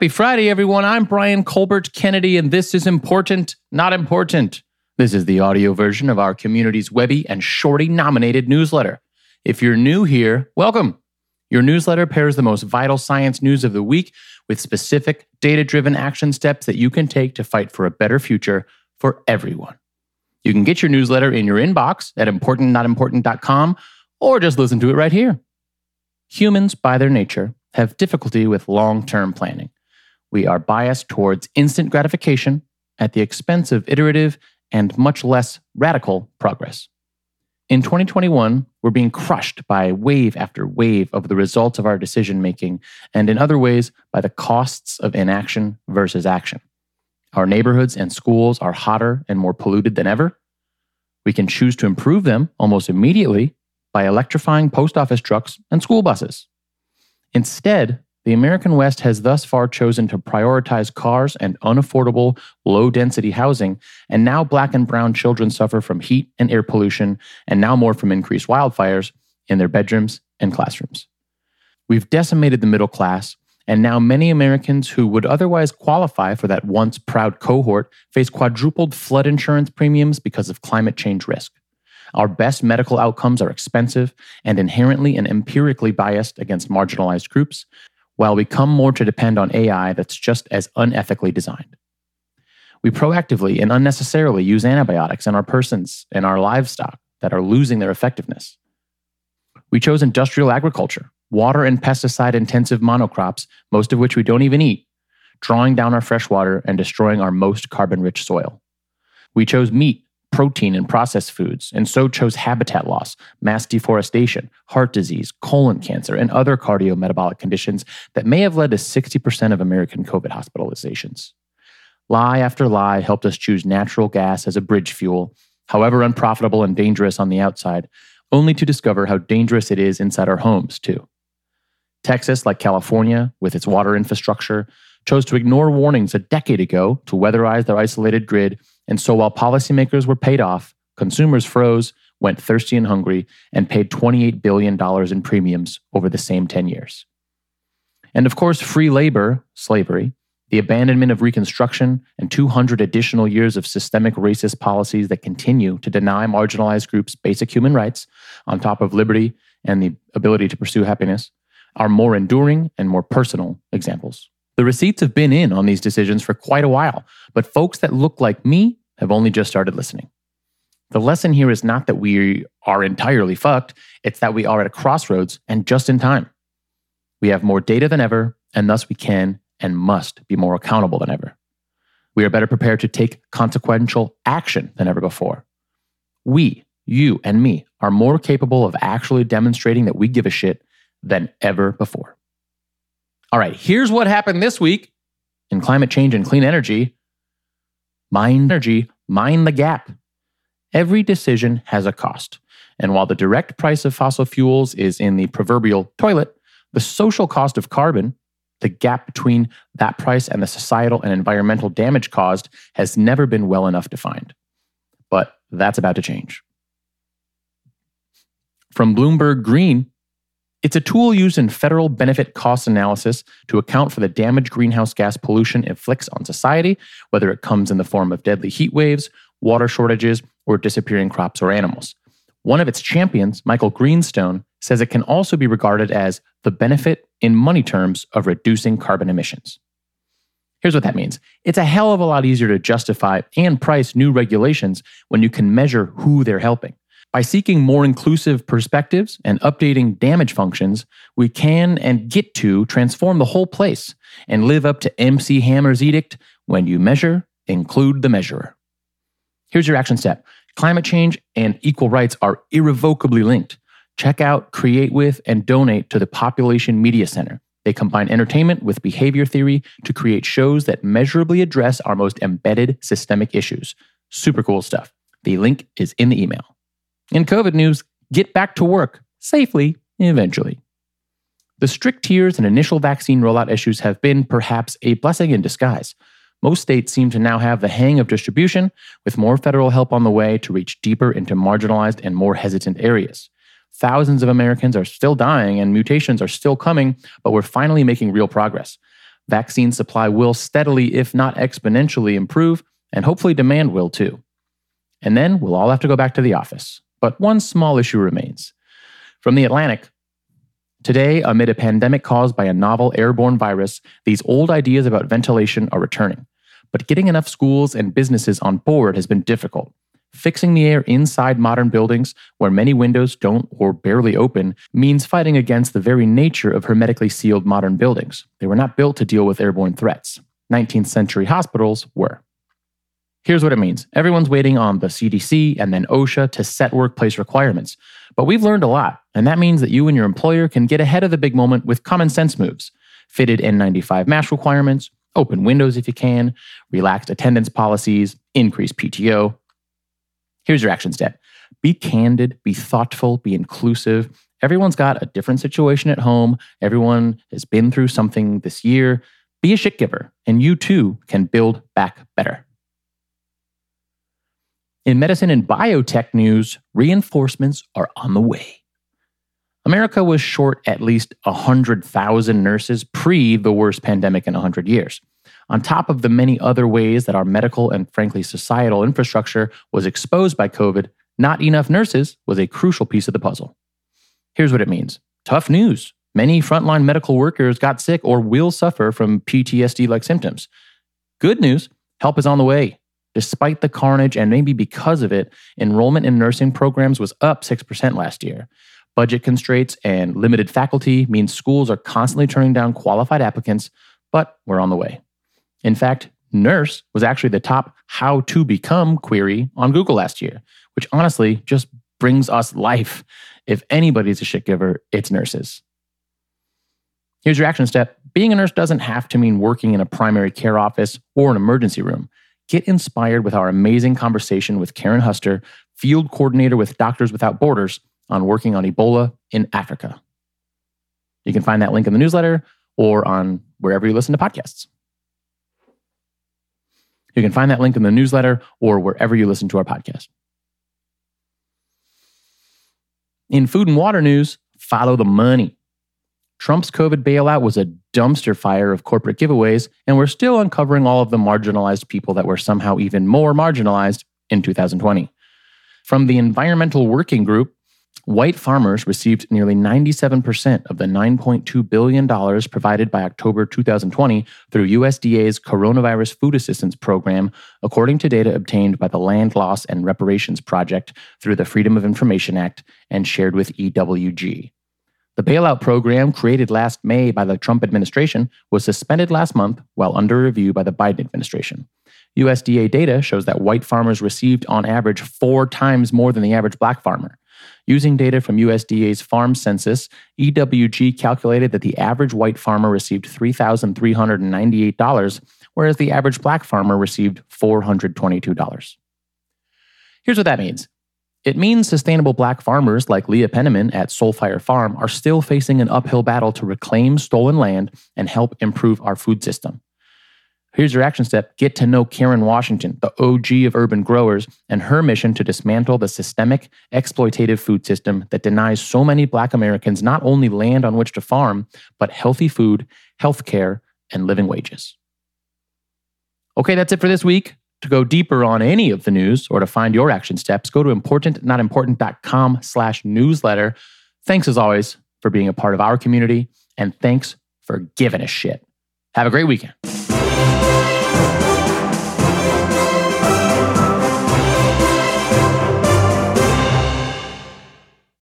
Happy Friday, everyone. I'm Brian Colbert Kennedy, and this is Important, Not Important. This is the audio version of our community's Webby and Shorty nominated newsletter. If you're new here, welcome. Your newsletter pairs the most vital science news of the week with specific, data driven action steps that you can take to fight for a better future for everyone. You can get your newsletter in your inbox at importantnotimportant.com or just listen to it right here. Humans, by their nature, have difficulty with long term planning. We are biased towards instant gratification at the expense of iterative and much less radical progress. In 2021, we're being crushed by wave after wave of the results of our decision making, and in other ways, by the costs of inaction versus action. Our neighborhoods and schools are hotter and more polluted than ever. We can choose to improve them almost immediately by electrifying post office trucks and school buses. Instead, the American West has thus far chosen to prioritize cars and unaffordable, low density housing, and now black and brown children suffer from heat and air pollution, and now more from increased wildfires in their bedrooms and classrooms. We've decimated the middle class, and now many Americans who would otherwise qualify for that once proud cohort face quadrupled flood insurance premiums because of climate change risk. Our best medical outcomes are expensive and inherently and empirically biased against marginalized groups, while we come more to depend on AI that's just as unethically designed. We proactively and unnecessarily use antibiotics in our persons and our livestock that are losing their effectiveness. We chose industrial agriculture, water and pesticide intensive monocrops, most of which we don't even eat, drawing down our fresh water and destroying our most carbon rich soil. We chose meat protein and processed foods, and so chose habitat loss, mass deforestation, heart disease, colon cancer, and other cardiometabolic conditions that may have led to 60% of American COVID hospitalizations. Lie after lie helped us choose natural gas as a bridge fuel, however unprofitable and dangerous on the outside, only to discover how dangerous it is inside our homes, too. Texas, like California, with its water infrastructure, chose to ignore warnings a decade ago to weatherize their isolated grid and so while policymakers were paid off, consumers froze, went thirsty and hungry, and paid $28 billion in premiums over the same 10 years. And of course, free labor, slavery, the abandonment of Reconstruction, and 200 additional years of systemic racist policies that continue to deny marginalized groups basic human rights, on top of liberty and the ability to pursue happiness, are more enduring and more personal examples. The receipts have been in on these decisions for quite a while, but folks that look like me have only just started listening. The lesson here is not that we are entirely fucked, it's that we are at a crossroads and just in time. We have more data than ever, and thus we can and must be more accountable than ever. We are better prepared to take consequential action than ever before. We, you, and me are more capable of actually demonstrating that we give a shit than ever before. All right, here's what happened this week in climate change and clean energy. Mind energy, mind the gap. Every decision has a cost. And while the direct price of fossil fuels is in the proverbial toilet, the social cost of carbon, the gap between that price and the societal and environmental damage caused, has never been well enough defined. But that's about to change. From Bloomberg Green, it's a tool used in federal benefit cost analysis to account for the damage greenhouse gas pollution inflicts on society, whether it comes in the form of deadly heat waves, water shortages, or disappearing crops or animals. One of its champions, Michael Greenstone, says it can also be regarded as the benefit in money terms of reducing carbon emissions. Here's what that means it's a hell of a lot easier to justify and price new regulations when you can measure who they're helping. By seeking more inclusive perspectives and updating damage functions, we can and get to transform the whole place and live up to MC Hammer's edict when you measure, include the measurer. Here's your action step climate change and equal rights are irrevocably linked. Check out, create with, and donate to the Population Media Center. They combine entertainment with behavior theory to create shows that measurably address our most embedded systemic issues. Super cool stuff. The link is in the email. In COVID news, get back to work safely eventually. The strict tiers and initial vaccine rollout issues have been perhaps a blessing in disguise. Most states seem to now have the hang of distribution, with more federal help on the way to reach deeper into marginalized and more hesitant areas. Thousands of Americans are still dying and mutations are still coming, but we're finally making real progress. vaccine supply will steadily, if not exponentially, improve, and hopefully demand will too. And then we'll all have to go back to the office. But one small issue remains. From the Atlantic, Today, amid a pandemic caused by a novel airborne virus, these old ideas about ventilation are returning. But getting enough schools and businesses on board has been difficult. Fixing the air inside modern buildings, where many windows don't or barely open, means fighting against the very nature of hermetically sealed modern buildings. They were not built to deal with airborne threats. 19th century hospitals were. Here's what it means everyone's waiting on the CDC and then OSHA to set workplace requirements. But we've learned a lot, and that means that you and your employer can get ahead of the big moment with common sense moves fitted N95 mask requirements, open windows if you can, relaxed attendance policies, increased PTO. Here's your action step be candid, be thoughtful, be inclusive. Everyone's got a different situation at home. Everyone has been through something this year. Be a shit giver, and you too can build back better. In medicine and biotech news, reinforcements are on the way. America was short at least 100,000 nurses pre the worst pandemic in 100 years. On top of the many other ways that our medical and frankly societal infrastructure was exposed by COVID, not enough nurses was a crucial piece of the puzzle. Here's what it means tough news. Many frontline medical workers got sick or will suffer from PTSD like symptoms. Good news help is on the way. Despite the carnage and maybe because of it, enrollment in nursing programs was up 6% last year. Budget constraints and limited faculty mean schools are constantly turning down qualified applicants, but we're on the way. In fact, nurse was actually the top how to become query on Google last year, which honestly just brings us life. If anybody's a shit giver, it's nurses. Here's your action step. Being a nurse doesn't have to mean working in a primary care office or an emergency room. Get inspired with our amazing conversation with Karen Huster, field coordinator with Doctors Without Borders, on working on Ebola in Africa. You can find that link in the newsletter or on wherever you listen to podcasts. You can find that link in the newsletter or wherever you listen to our podcast. In food and water news, follow the money. Trump's COVID bailout was a dumpster fire of corporate giveaways, and we're still uncovering all of the marginalized people that were somehow even more marginalized in 2020. From the Environmental Working Group, white farmers received nearly 97% of the $9.2 billion provided by October 2020 through USDA's Coronavirus Food Assistance Program, according to data obtained by the Land Loss and Reparations Project through the Freedom of Information Act and shared with EWG. The bailout program, created last May by the Trump administration, was suspended last month while under review by the Biden administration. USDA data shows that white farmers received on average four times more than the average black farmer. Using data from USDA's farm census, EWG calculated that the average white farmer received $3,398, whereas the average black farmer received $422. Here's what that means it means sustainable black farmers like Leah Penniman at Soulfire Farm are still facing an uphill battle to reclaim stolen land and help improve our food system. Here's your action step get to know Karen Washington, the OG of urban growers, and her mission to dismantle the systemic, exploitative food system that denies so many Black Americans not only land on which to farm, but healthy food, health care, and living wages. Okay, that's it for this week. To go deeper on any of the news or to find your action steps, go to importantnotimportant.com slash newsletter. Thanks as always for being a part of our community and thanks for giving a shit. Have a great weekend.